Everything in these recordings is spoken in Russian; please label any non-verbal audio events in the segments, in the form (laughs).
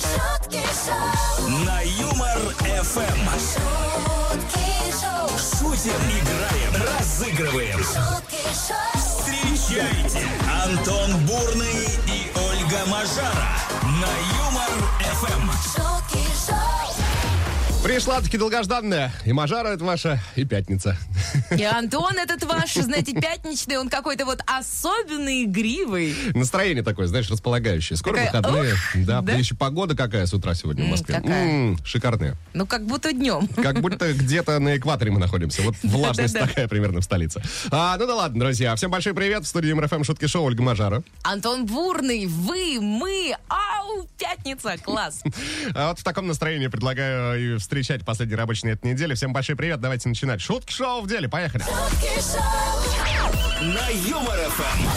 шутки шоу, На Юмор ФМ. шутки шоу, Шутим, играем, разыгрываем. Встречайте Антон Бурный и Ольга Мажара на Юмор ФМ. шутки шоу, Пришла-таки долгожданная. И Мажара это ваша, и пятница. (laughs) И Антон этот ваш, знаете, пятничный, он какой-то вот особенный, игривый. Настроение такое, знаешь, располагающее. Скоро Такая, выходные. ух, да, да? еще погода какая с утра сегодня в Москве. какая? Шикарная. Ну, как будто днем. Как будто (laughs) где-то на экваторе мы находимся. Вот влажность такая примерно в столице. А, ну да ладно, друзья. Всем большой привет. В студии МРФМ Шутки Шоу Ольга Мажара. Антон Бурный, вы, мы, ау, пятница, класс. (laughs) А вот в таком настроении предлагаю встречать последний рабочий день этой недели. Всем большой привет. Давайте начинать. Шутки Шоу в деле. Поехали. шутки шоу, На Юмор ФМ.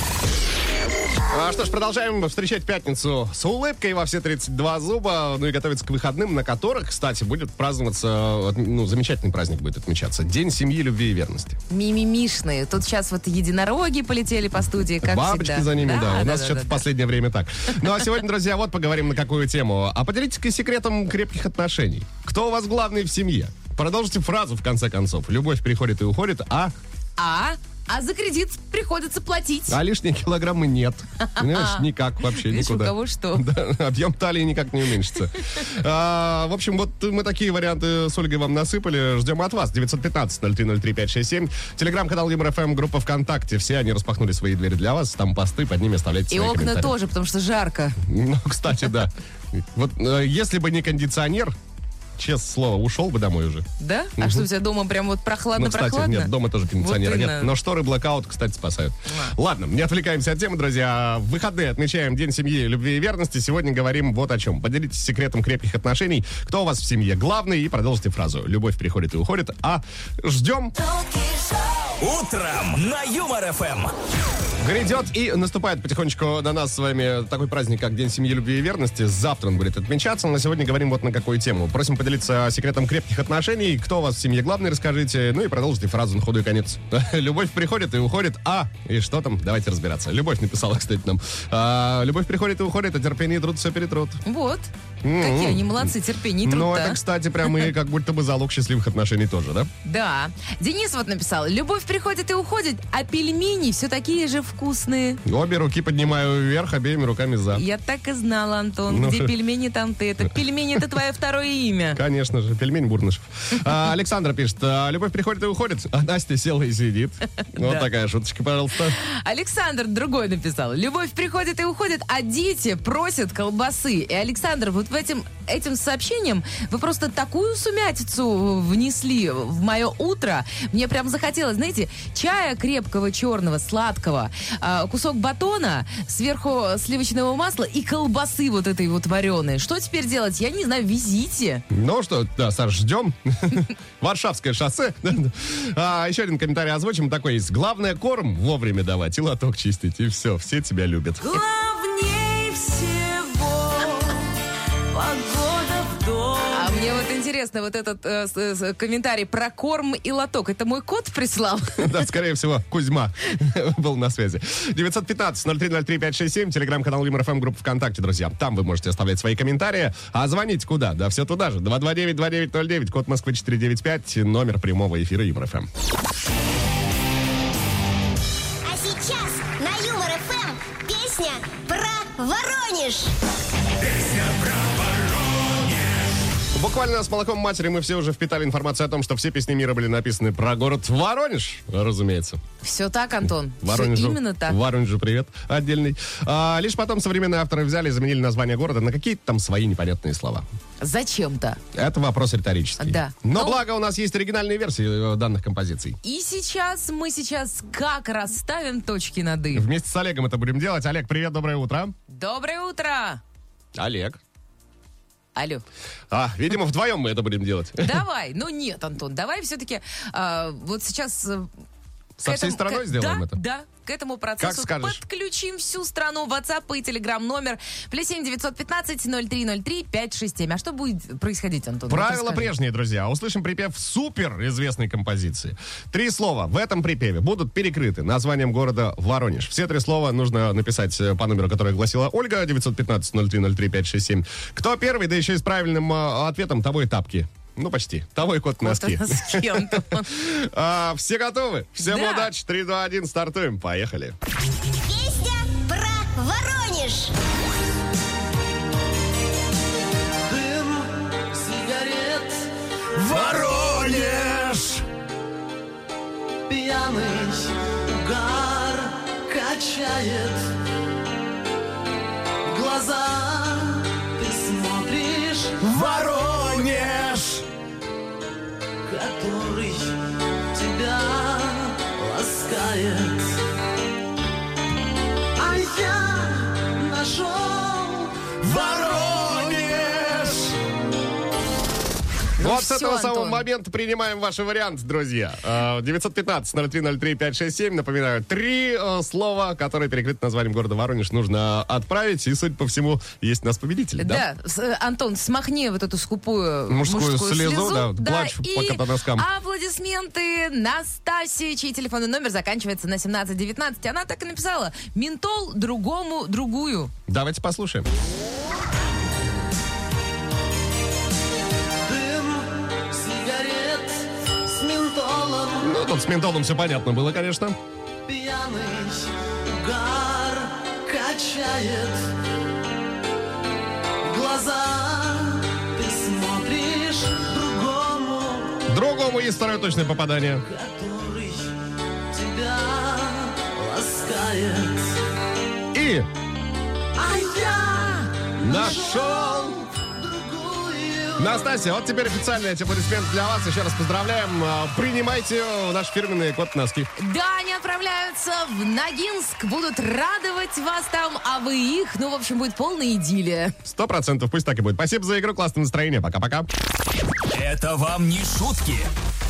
А что ж, продолжаем встречать пятницу с улыбкой во все 32 зуба. Ну и готовиться к выходным, на которых, кстати, будет праздноваться, ну, замечательный праздник будет отмечаться. День семьи, любви и верности. Мимимишные. Тут сейчас вот единороги полетели по студии, как Бабочки всегда. за ними, да. У нас да, что-то да, в последнее время так. Ну а сегодня, друзья, вот поговорим на какую тему. А поделитесь-ка секретом крепких отношений. Кто у вас главный в семье? Продолжите фразу в конце концов. Любовь приходит и уходит, а, А? А за кредит приходится платить. а лишние килограммы нет. Понимаешь, (laughs) никак вообще Видишь, у никуда. кого что. (laughs) Да, объем талии никак не уменьшится. А, в общем, вот мы такие варианты с Ольгой вам насыпали. Ждем от вас. 915-0303-567. Телеграм-канал ЮморФМ, группа ВКонтакте. Все они распахнули свои двери для вас. Там посты, под ними оставляйте И окна тоже, потому что жарко. Ну, кстати, да. Вот э, если бы не кондиционер, честное слово, ушел бы домой уже. Да? А что у тебя дома прям вот Ну, кстати, прохладно-прохладно? нет, дома тоже кондиционера Вот нет. Но шторы блокаут, кстати, спасают. Ладно, не отвлекаемся от темы, друзья. В выходные отмечаем День семьи, любви и верности. Сегодня говорим вот о чем. Поделитесь секретом крепких отношений. Кто у вас в семье главный? И продолжите фразу. Любовь приходит и уходит. А ждем. шоу, Утром на Юмор ФМ. Грядет и наступает потихонечку на нас с вами такой праздник, как День семьи, любви и верности. Завтра он будет отмечаться. На сегодня говорим вот на какую тему. Просим поделиться секретом крепких отношений. Кто у вас в семье главный, расскажите. Ну и продолжите фразу на ходу и конец. (laughs) Любовь приходит и уходит. А, и что там? Давайте разбираться. Любовь написала, кстати, нам. А, любовь приходит и уходит, а терпение и труд все перетрут. Вот. Какие они молодцы, терпение и труд Ну, это, кстати, прямо и как будто бы залог счастливых отношений тоже, да? (laughs) Да. Денис вот написал, любовь приходит и уходит, а пельмени все такие же вкусные. Обе руки поднимаю вверх, обеими руками за. Я так и знала, Антон, Ну. где (laughs) пельмени, там ты. Это пельмени, это твое второе имя. Конечно же, пельмень Бурнышев. А, Александра пишет, а, любовь приходит и уходит, а Настя села и сидит. (laughs) Вот Да. такая шуточка, пожалуйста. Александр другой написал. Любовь приходит и уходит, а дети просят колбасы. И, Александр, вот этим, этим сообщением вы просто такую сумятицу внесли в мое утро. Мне прям захотелось, знаете, чая крепкого, черного, сладкого, а, кусок батона, сверху сливочного масла и колбасы вот этой вот вареной. Что теперь делать? Я не знаю, везите. Ну что, да, Саш, ждем. (laughs) Варшавское шоссе. (laughs) А, еще один комментарий озвучим. Такой есть. Главное корм вовремя давать и лоток чистить. И все, все тебя любят. Главней всего интересно, вот этот э, с- с- комментарий про корм и лоток. Это мой кот прислал? (laughs) Да, скорее всего, Кузьма (laughs) был на связи. 915-0303-567, телеграм-канал ЮморФМ, группа ВКонтакте, друзья. Там вы можете оставлять свои комментарии. А звонить куда? Да все туда же. 229-2909, код Москвы 495, номер прямого эфира ЮморФМ. А сейчас на Юмор ФМ песня про Воронеж. Буквально с молоком матери мы все уже впитали информацию о том, что все песни мира были написаны про город Воронеж, разумеется. Все так, Антон. Все Воронежу. именно так. Воронежу привет отдельный. А, лишь потом современные авторы взяли и заменили название города на какие-то там свои непонятные слова. Зачем-то. Это вопрос риторический. Да. Но Ну- благо у нас есть оригинальные версии э, данных композиций. И сейчас мы сейчас как расставим точки над «и». Вместе с Олегом это будем делать. Олег, привет, доброе утро. Доброе утро! Олег. Алло. А, видимо, вдвоем мы это будем делать. (laughs) Давай. Ну нет, Антон, давай все-таки вот сейчас... э, Со всей этому- страной к- сделаем да, это? Да, к этому процессу подключим всю страну. WhatsApp и Telegram номер. Плюс 7 915 0303 567. А что будет происходить, Антон? Вот Правила прежние, друзья. Услышим припев супер известной композиции. Три слова в этом припеве будут перекрыты названием города Воронеж. Все три слова нужно написать э, по номеру, который гласила Ольга, 915-0303-567. Кто первый, да еще и с правильным э, ответом, того и тапки. Ну, почти. Того и кот носки. с кем-то. (laughs) А, Все готовы? Всем Да. удачи. 3, 2, 1, стартуем. Поехали. Песня про Воронеж. Дым сигарет, Воронеж! пьяный угар качает глаза. Ты смотришь, Воронеж! Который тебя ласкает. С этого самого Антон. момента принимаем ваши варианты, друзья. А, 915-0303-567. Напоминаю, три э, слова, которые перекрыты названием города Воронеж, нужно отправить. И, судя по всему, есть у нас победители, да? Да, э, Антон, смахни вот эту скупую Мужскую слезу, да, плачь по и катаноскам. аплодисменты Настасье, чей телефонный номер заканчивается на 1719. Она так и написала. Ментол другому другую. Давайте послушаем. Тут с ментолом все понятно было, конечно. Пьяный угар качает глаза. Ты смотришь другому, Другому есть второе точное попадание. который тебя ласкает. И А я нашел... Настасья, вот теперь официальный эти аплодисменты для вас. Еще раз поздравляем. А, Принимайте наши фирменные кот-носки. Да, они отправляются в Ногинск, будут радовать вас там, а вы их. Ну, в общем, будет полная идиллия. Сто процентов, пусть так и будет. Спасибо за игру, классное настроение. Пока-пока. Это вам не шутки.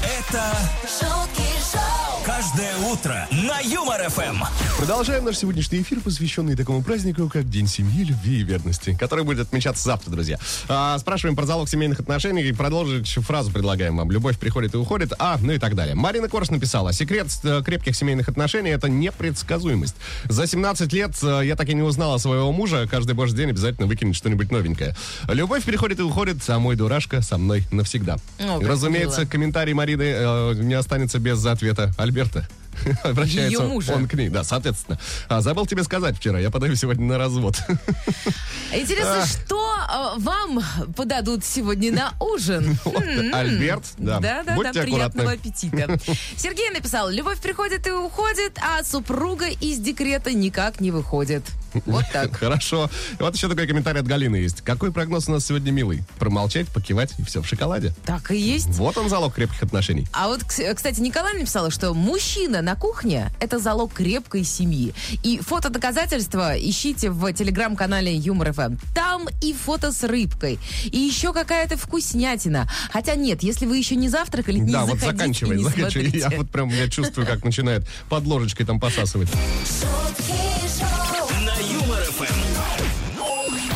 Это шутки шоу, каждое утро на Юмор ФМ. Продолжаем наш сегодняшний эфир, посвященный такому празднику, как День семьи, любви и верности, который будет отмечаться завтра, друзья. А, спрашиваем про залог семейных отношений и продолжить фразу предлагаем вам. Любовь приходит и уходит, а, ну и так далее. Марина Корж написала, секрет э, крепких семейных отношений – это непредсказуемость. За 17 лет э, я так и не узнала своего мужа, каждый божий день обязательно выкинет что-нибудь новенькое. Любовь приходит и уходит, а мой дурашка со мной навсегда. Как Разумеется, мило. комментарий Марины э, не останется без ответа Альберта. (laughs) Обращается Её мужа. он к ней, да, соответственно. А, забыл тебе сказать вчера, я подаю сегодня на развод. (laughs) Интересно, что э, вам подадут сегодня на ужин? (laughs) Вот, Альберт, да. Да, да, Будьте да, приятного аппетита. Сергей написал, любовь приходит и уходит, а супруга из декрета никак не выходит. Вот так. Хорошо. Вот еще такой комментарий от Галины есть. Какой прогноз у нас сегодня, милый? Промолчать, покивать и все в шоколаде. Так и есть. Вот он залог крепких отношений. А вот, кс- кстати, Николай написала, что мужчина на кухне – это залог крепкой семьи. И фото доказательства ищите в телеграм-канале Юмор ФМ. Там и фото с рыбкой, и еще какая-то вкуснятина. Хотя нет, если вы еще не завтракали, не да, вот заканчивай, заканчивай. Я вот прям я чувствую, как начинает под ложечкой там посасывать.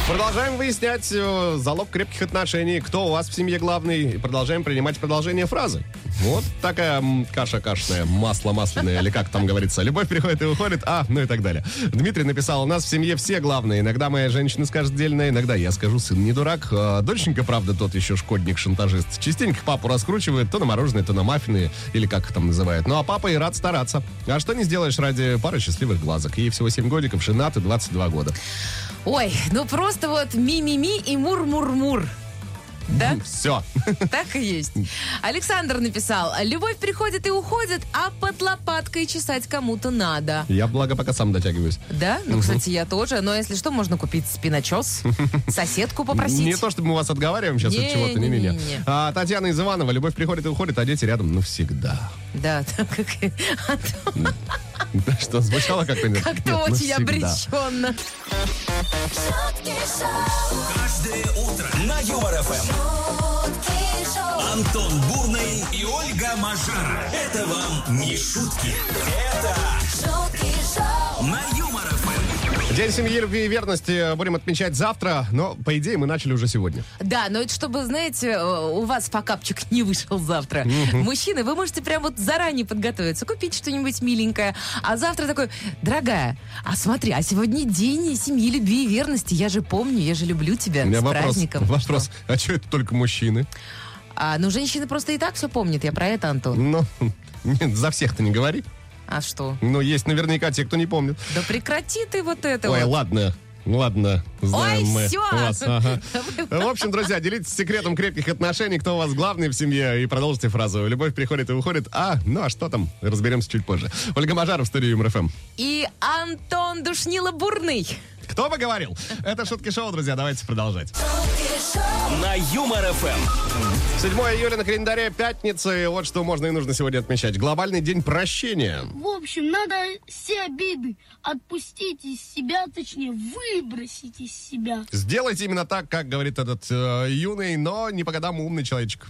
Продолжаем выяснять э, залог крепких отношений. Кто у вас в семье главный? И продолжаем принимать продолжение фразы. Вот такая каша кашная, масло масляное, или как там говорится. Любовь приходит и уходит, а, ну и так далее. Дмитрий написал, у нас в семье все главные. Иногда моя женщина скажет дельно, иногда я скажу, сын не дурак. А доченька, правда, тот еще шкодник-шантажист. Частенько папу раскручивает то на мороженое, то на маффины, или как их там называют. Ну а папа и рад стараться. А что не сделаешь ради пары счастливых глазок? Ей всего 7 годиков, женат и 22 года. Ой, ну просто вот ми-ми-ми и мур-мур-мур. Да? (laughs) Все. Так и есть. Александр написал, любовь приходит и уходит, а под лопаткой чесать кому-то надо. Я, благо, пока сам дотягиваюсь. Да? Ну, кстати, я тоже. Но если что, можно купить спиночес, (laughs) соседку попросить. Не то, чтобы мы вас отговариваем сейчас от чего-то, не, не. А, Татьяна из Иванова. Любовь приходит и уходит, а дети рядом навсегда. Да, (laughs) так как... Антон, Что, звучало как-то? Как-то очень обреченно. шутки шоу, Каждое утро на Юмор ФМ. шутки шоу, Антон Бурный и Ольга Мажара. Это вам не шутки. Это шутки шоу. День семьи, любви и верности будем отмечать завтра, но, по идее, мы начали уже сегодня. Да, но это чтобы, знаете, э, у вас покапчик (laughs) не вышел завтра. Мужчины, вы можете прям вот заранее подготовиться, купить что-нибудь миленькое. А завтра такой, дорогая, а смотри, а сегодня день семьи, любви и верности. Я же помню, я же люблю тебя. У меня С вопрос, праздником. вопрос, а что это только мужчины? А, ну, женщины просто и так все помнят. Я про это, Антон. Ну, (laughs) нет, за всех-то не говори. А что? Но есть наверняка те, кто не помнит. Да прекрати ты вот это Ой, вот. ладно. Ладно, знаем Ой, мы всё. вас. ага. (laughs) В общем, друзья, делитесь секретом крепких отношений, кто у вас главный в семье, и продолжите фразу. Любовь приходит и уходит. А, ну а что там? Разберемся чуть позже. Ольга Мажаров, студия Юмор ФМ. И Антон Душнила Бурный. Кто бы говорил? Это шутки шоу, друзья, давайте продолжать. На Юмор ФМ. 7 июля на календаре пятница, и вот что можно и нужно сегодня отмечать. Глобальный день прощения. В общем, надо все обиды отпустить из себя, точнее, выбросить из себя. Сделайте именно так, как говорит этот э, юный, но не по годам умный человечек.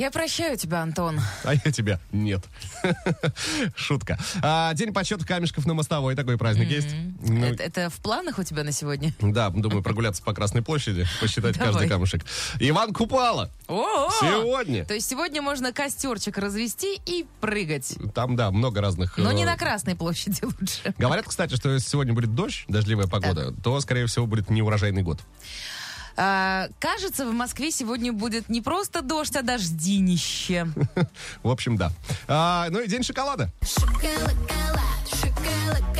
Я прощаю тебя, Антон. А я тебя нет. (laughs) Шутка. А, день подсчета камешков на мостовой. Такой праздник есть? Ну, это, это в планах у тебя на сегодня? Да, думаю, прогуляться по Красной площади, посчитать Давай. каждый камушек. Иван Купала. О! Сегодня. То есть сегодня можно костерчик развести и прыгать. Там, да, много разных... Но э, не на Красной площади (laughs) лучше. Говорят, кстати, что если сегодня будет дождь, дождливая погода, то, скорее всего, будет неурожайный год. А, кажется, в Москве сегодня будет не просто дождь, а дождинище. (laughs) В общем, да. А, ну и день шоколада. шоколад, шоколад, шоколад,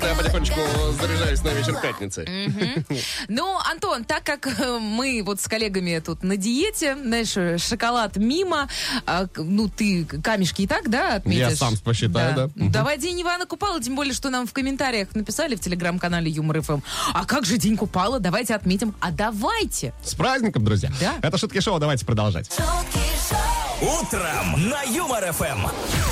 Ну, я потихонечку заряжаюсь на вечер пятницы. (laughs) Ну, Антон, так как э, мы вот с коллегами тут на диете, знаешь, э, шоколад мимо, а, ну, ты камешки и так, да, отметишь? Я сам посчитаю, да. Мгм. Давай День Ивана Купала, тем более, что нам в комментариях написали в телеграм-канале Юмор ФМ. А как же День Купала? Давайте отметим. А давайте! С праздником, друзья. Да. Это шутки шоу, давайте продолжать. шутки Утром на Юмор ФМ.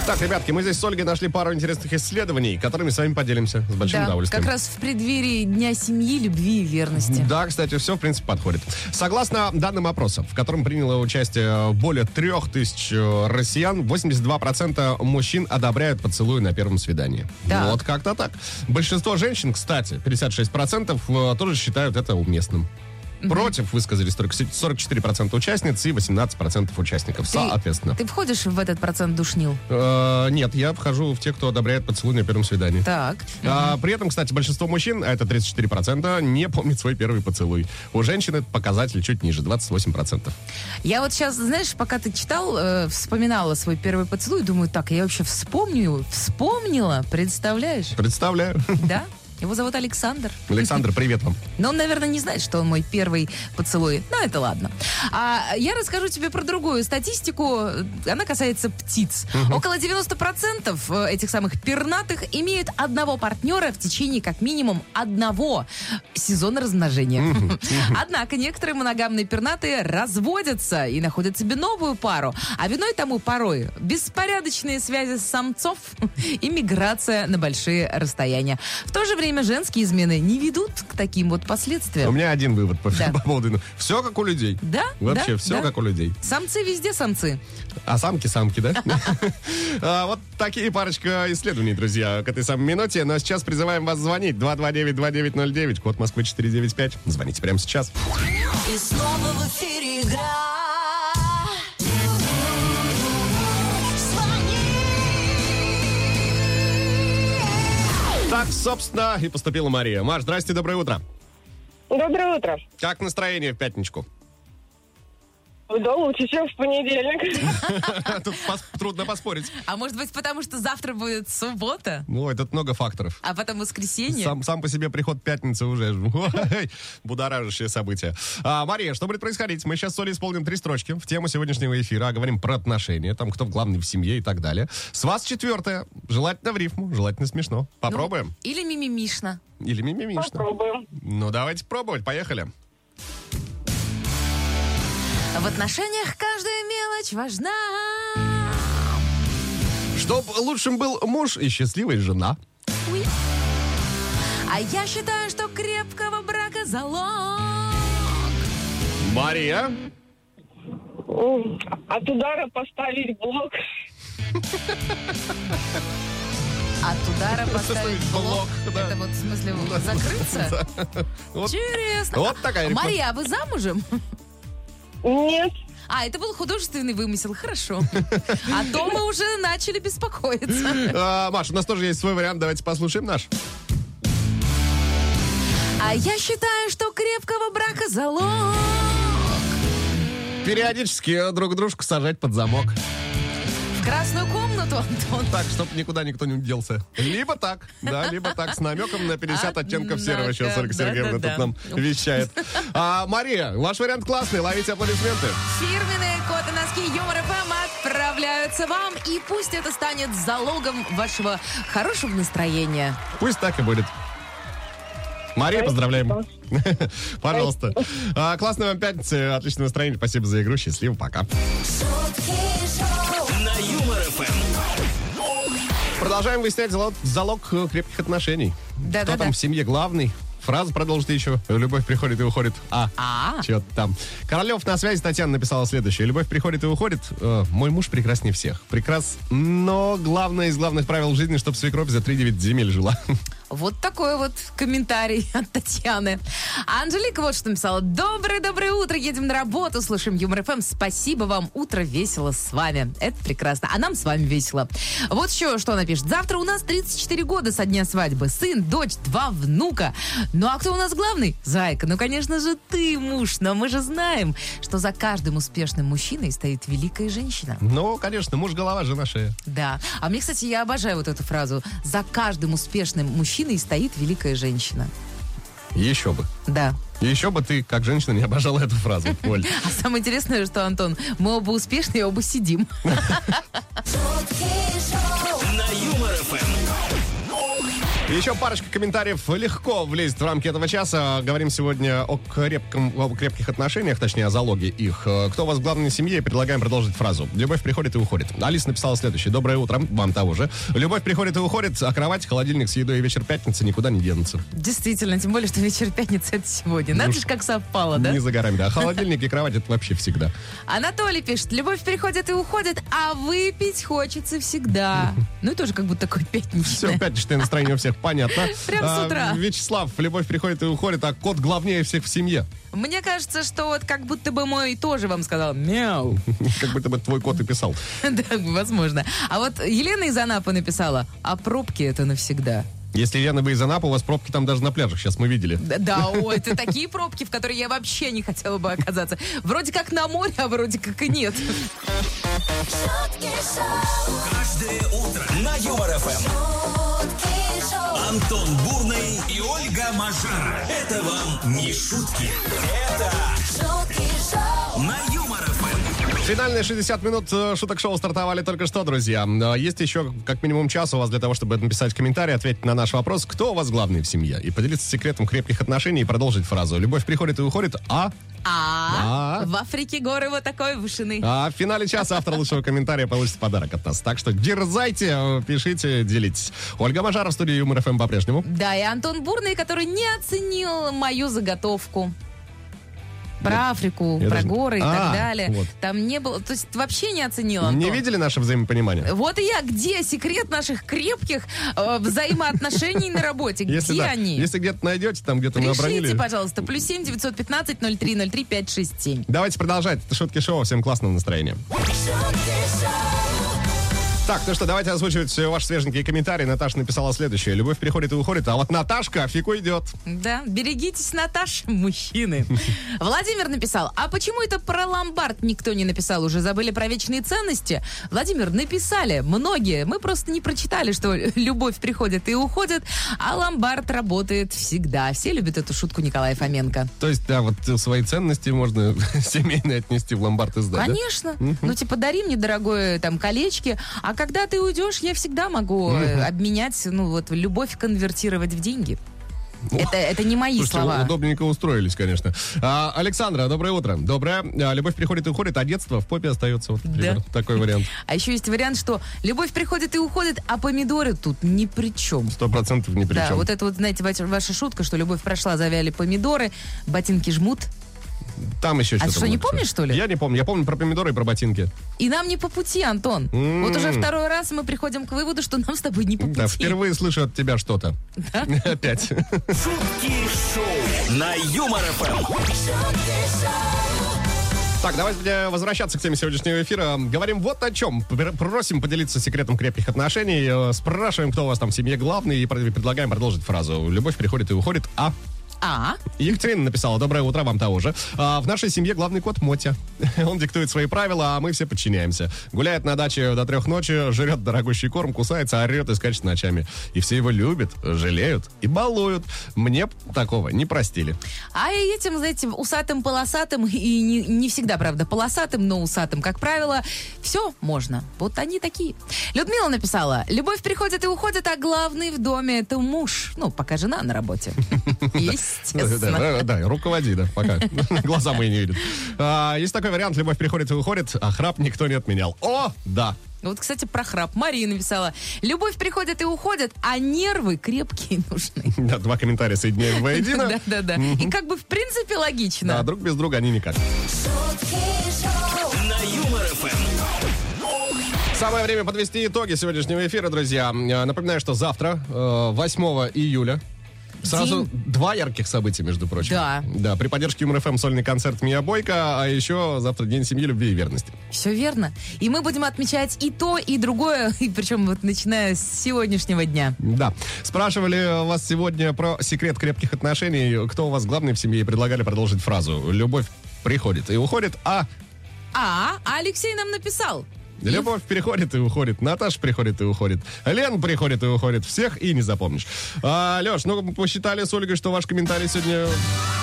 Так, ребятки, мы здесь с Ольгой нашли пару интересных исследований, которыми с вами поделимся с большим Да, удовольствием. как раз в преддверии Дня семьи, любви и верности. Да, кстати, все, в принципе, подходит. Согласно данным опроса, в котором приняло участие более трех тысяч э, россиян, 82% мужчин одобряют поцелуй на первом свидании. Так. Вот как-то так. Большинство женщин, кстати, 56% э, тоже считают это уместным. Против высказались только 44% участниц и 18% участников, Ты- соответственно. Ты входишь в этот процент душнил? Э, нет, я вхожу в тех, кто одобряет поцелуй на первом свидании. Так. А, при этом, кстати, большинство мужчин, а это 34%, не помнит свой первый поцелуй. У женщин этот показатель чуть ниже, 28%. Я вот сейчас, знаешь, пока ты читал, э, вспоминала свой первый поцелуй, думаю, так, я вообще вспомню, вспомнила, представляешь? Представляю. Да? (laughs) Его зовут Александр. Александр, привет вам. Но он, наверное, не знает, что он мой первый поцелуй. Но это ладно. А я расскажу тебе про другую статистику. Она касается птиц. Около 90% этих самых пернатых имеют одного партнера в течение как минимум одного сезона размножения. (laughs) Однако некоторые моногамные пернатые разводятся и находят себе новую пару. А виной тому порой беспорядочные связи самцов (laughs) и миграция на большие расстояния. В то же время женские измены не ведут к таким вот У последствиям. меня один вывод по, Да. (laughs) по поводу... Все как у людей. Да, Вообще да, все да. как у людей. Самцы везде самцы. А самки-самки, да? (laughs) А, Вот такие парочка исследований, друзья, к этой самой минуте. Но сейчас призываем вас звонить. 229-2909, код Москвы 495. Звоните прямо сейчас. и снова в эфире игра. Так, собственно, и поступила Мария. Маш, здрасте, доброе утро. Доброе утро. Как настроение в пятничку? Да лучше, чем в понедельник. (laughs) Тут трудно поспорить. А может быть, потому что завтра будет суббота, Ну, тут много факторов. а потом воскресенье? Сам, сам по себе приход пятницы уже (laughs) будоражащее событие. А, Мария, что будет происходить? Мы сейчас с Олей исполним три строчки в тему сегодняшнего эфира, а говорим про отношения, там кто главный в семье и так далее. С вас четвертое. Желательно в рифму, желательно смешно. Попробуем? Ну, или мимимишно. Или мимимишно? Попробуем. Ну, давайте пробовать, поехали. В отношениях каждая мелочь важна. Чтоб лучшим был муж и счастливой жена. Уи. А я считаю, что крепкого брака залог. Мария? От удара поставить блок. От удара поставить блок. блок, да. Это вот в смысле закрыться? (laughs) Вот, Интересно. вот такая. Мария, а вы замужем? Нет. А, это был художественный вымысел, хорошо. А то мы уже начали беспокоиться. А, Маш, у нас тоже есть свой вариант. Давайте послушаем наш. А я считаю, что крепкого брака залог. Периодически друг дружку сажать под замок. В красную комнату, Антон. Так, чтобы никуда никто не уделся. Либо так, да, либо так, с намеком на 50 оттенков серого. Сейчас Ольга Сергеевна тут нам вещает. А, Мария, ваш вариант классный, ловите аплодисменты. Фирменные коты носки Юмор ФМ отправляются вам. И пусть это станет залогом вашего хорошего настроения. Пусть так и будет. Мария, поздравляем. (laughs) Пожалуйста. А, Классной вам пятницы, отличного настроения. Спасибо за игру. Счастливо, пока. Продолжаем выяснять залог, залог э, крепких отношений. Да-да-да. Кто там в семье главный? Фраза продолжите еще. Любовь приходит и уходит. А. А. Что там? Королев на связи Татьяна написала следующее. Любовь приходит и уходит. Э, мой муж прекраснее всех. Прекрас, но главное из главных правил жизни, чтобы свекровь за 3-9 земель жила. (laughs) Вот такой вот комментарий (laughs) от Татьяны. А Анжелика вот что написала. Доброе-доброе утро, едем на работу, слушаем Юмор ФМ. Спасибо вам, утро весело с вами. Это прекрасно. А нам с вами весело. Вот еще что она пишет. Завтра у нас 34 года со дня свадьбы. Сын, дочь, два внука. Ну а кто у нас главный? Зайка, ну конечно же ты, муж. Но мы же знаем, что за каждым успешным мужчиной стоит великая женщина. Ну, конечно, муж голова, жена шея. Да. А мне, кстати, я обожаю вот эту фразу. За каждым успешным мужчиной стоит великая женщина. Еще бы. Да. Еще бы ты, как женщина, не обожала эту фразу, (laughs) Оль. А самое интересное, что, Антон, мы оба успешные, оба сидим. (laughs) На Юмор ФМ. Еще парочка комментариев легко влезет в рамки этого часа. Говорим сегодня о, крепком, о крепких отношениях, точнее, о залоге их. Э, Кто у вас в главной семье? Предлагаем продолжить фразу. Любовь приходит и уходит. Алиса написала следующее. Доброе утро. Вам того же. Любовь приходит и уходит, а кровать, холодильник с едой и вечер пятницы никуда не денутся. Действительно, тем более, что вечер пятницы это сегодня. Надо же, как совпало, да? Не за горами, да. Холодильник и кровать это вообще всегда. Анатолий пишет, любовь приходит и уходит, а выпить хочется всегда. (laughs) Ну и тоже как будто такое Все, пятничное. пятничное настроение у всех понятно. (laughs) Прям с А, утра. Вячеслав, любовь приходит и уходит, а кот главнее всех в семье. Мне кажется, что вот как будто бы мой тоже вам сказал мяу. (laughs) Как будто бы твой кот и писал. (laughs) Да, возможно. А вот Елена из Анапы написала, а пробки это навсегда. Если Лена вы из Анапы, у вас пробки там даже на пляжах, сейчас мы видели. Да, да, о, это такие пробки, в которые я вообще не хотела бы оказаться. Вроде как на море, а вроде как и нет. Каждое утро на Юмор ФМ. шутки шоу, Антон Бурный и Ольга Мажара. Это вам не шутки. Это шутки шоу, на. Финальные 60 минут э, шуток шоу стартовали только что, друзья. Э, Есть еще как минимум час у вас для того, чтобы написать комментарий, ответить на наш вопрос, кто у вас главный в семье, и поделиться секретом крепких отношений и продолжить фразу. Любовь приходит и уходит, а... А, А. в Африке горы вот такой вышины. А в финале часа автор лучшего комментария получит подарок от нас. Так что дерзайте, э, пишите, делитесь. Ольга Мажара в студии Юмор ФМ по-прежнему. Да, и Антон Бурный, который не оценил мою заготовку. Про Африку, я про даже- горы и А, так далее. вот. Там не было, то есть вообще не оценил, Антон. Не видели наше взаимопонимание? Вот и я, где секрет наших крепких э, взаимоотношений на работе? Если, Где да, они? если где-то найдете, там где-то мы обронили. Пожалуйста, плюс семь девятьсот пятнадцать ноль три ноль три пять шесть семь. Давайте продолжать. Это шутки шоу. Всем классного настроения. шутки шоу, Так, ну что, давайте озвучивать ваши свеженькие комментарии. Наташа написала следующее. Любовь приходит и уходит, а вот Наташка фику идет. Да, берегитесь, Наташа, мужчины. (laughs) Владимир написал, а почему это про ломбард никто не написал? Уже забыли про вечные ценности? Владимир, написали многие. Мы просто не прочитали, что (laughs) любовь приходит и уходит, а ломбард работает всегда. Все любят эту шутку Николая Фоменко. То есть, да, вот свои ценности можно (laughs) семейные отнести в ломбард и сдать, да? Конечно. Ну, типа, дари мне, дорогое, там, колечки, а когда ты уйдешь, я всегда могу э, обменять, ну, вот, любовь конвертировать в деньги. Это, это не мои Слушайте, слова. удобненько устроились, конечно. А, Александра, доброе утро. Доброе. А, любовь приходит и уходит, а детство в попе остается. Вот, например, такой вариант. (laughs) А еще есть вариант, что любовь приходит и уходит, а помидоры тут ни при чем. Сто процентов ни при Да, чем. вот это вот, знаете, ваша шутка, что любовь прошла, завяли помидоры, ботинки жмут. Там еще что-то что, не помнишь, что ли? Я не помню. Я помню про помидоры и про ботинки. И нам не по пути, Антон. М. Вот уже второй раз мы приходим к выводу, что нам с тобой не по пути. Да, впервые слышу от тебя что-то. (laughs) Опять. Шутки шоу на Юмор ФМ. шутки шоу, Так, давайте возвращаться к теме сегодняшнего эфира. Говорим вот о чем. Пр- Просим поделиться секретом крепких отношений. Э, Спрашиваем, кто у вас там в семье главный, и пред- предлагаем продолжить фразу. Любовь приходит и уходит, а... А, Екатерина написала, доброе утро, вам того же. А, в нашей семье главный кот Мотя. (laughs) Он диктует свои правила, а мы все подчиняемся. Гуляет на даче до трех ночи, жрет дорогущий корм, кусается, орет и скачет ночами. И все его любят, жалеют и балуют. Мне такого не простили. а этим, знаете, усатым, полосатым, и не, не всегда, правда, полосатым, но усатым, как правило, все можно. Вот они такие. Людмила написала, любовь приходит и уходит, а главный в доме это муж. Ну, пока жена на работе. (laughs) Естественно. Да, да, да, руководи, да, пока. (laughs) Глаза мои не видят. А, Есть такой вариант, любовь приходит и уходит, а храп никто не отменял. О, да. Вот, кстати, про храп. Мария написала, любовь приходит и уходит, а нервы крепкие нужны. (laughs) Да, два комментария соединяем воедино. (laughs) Да-да-да. И как бы, в принципе, Да, логично. друг без друга они никак. На Юмор. Самое время подвести итоги сегодняшнего эфира, друзья. Э, Напоминаю, что завтра, э, 8 июля, Сразу два ярких события, между прочим. Да. Да, при поддержке Юмор ФМ сольный концерт Мия Бойко, а еще завтра День семьи, любви и верности. Все верно. И мы будем отмечать и то, и другое, (laughs) и причем вот начиная с сегодняшнего дня. Да. Спрашивали вас сегодня про секрет крепких отношений. Кто у вас главный в семье? И предлагали продолжить фразу. Любовь приходит и уходит, А, а Алексей нам написал. Любовь приходит и уходит. Наташа приходит и уходит. Лен приходит и уходит. Всех и не запомнишь. А, Леш, ну посчитали с Ольгой, что ваш комментарий сегодня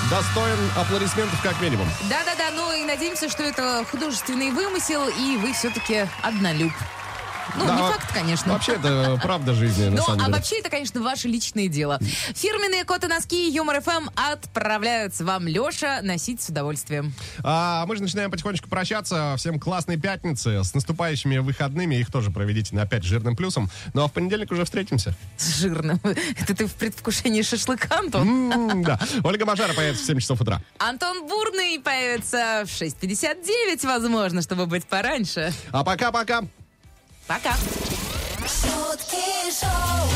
достоин аплодисментов как минимум. Да-да-да, ну и надеемся, что это художественный вымысел, и вы все-таки однолюб. Ну, Да, не факт, конечно. Вообще, это (laughs) правда жизни, на Ну, самом а деле. вообще это, конечно, ваше личное дело. Фирменные коты-носки Юмор ФМ отправляются вам, Леша, носить с удовольствием. А мы же начинаем потихонечку прощаться. Всем классной пятницы. С наступающими выходными. Их тоже проведите на опять жирным плюсом. Ну а в понедельник уже встретимся. С жирным. (laughs) Это ты в предвкушении шашлыка, Антон? М, Да. Ольга Мажара появится в 7 часов утра. Антон Бурный появится в 6.59, возможно, чтобы быть пораньше. А пока-пока. Пока. шутки шоу.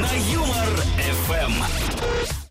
На Юмор ФМ.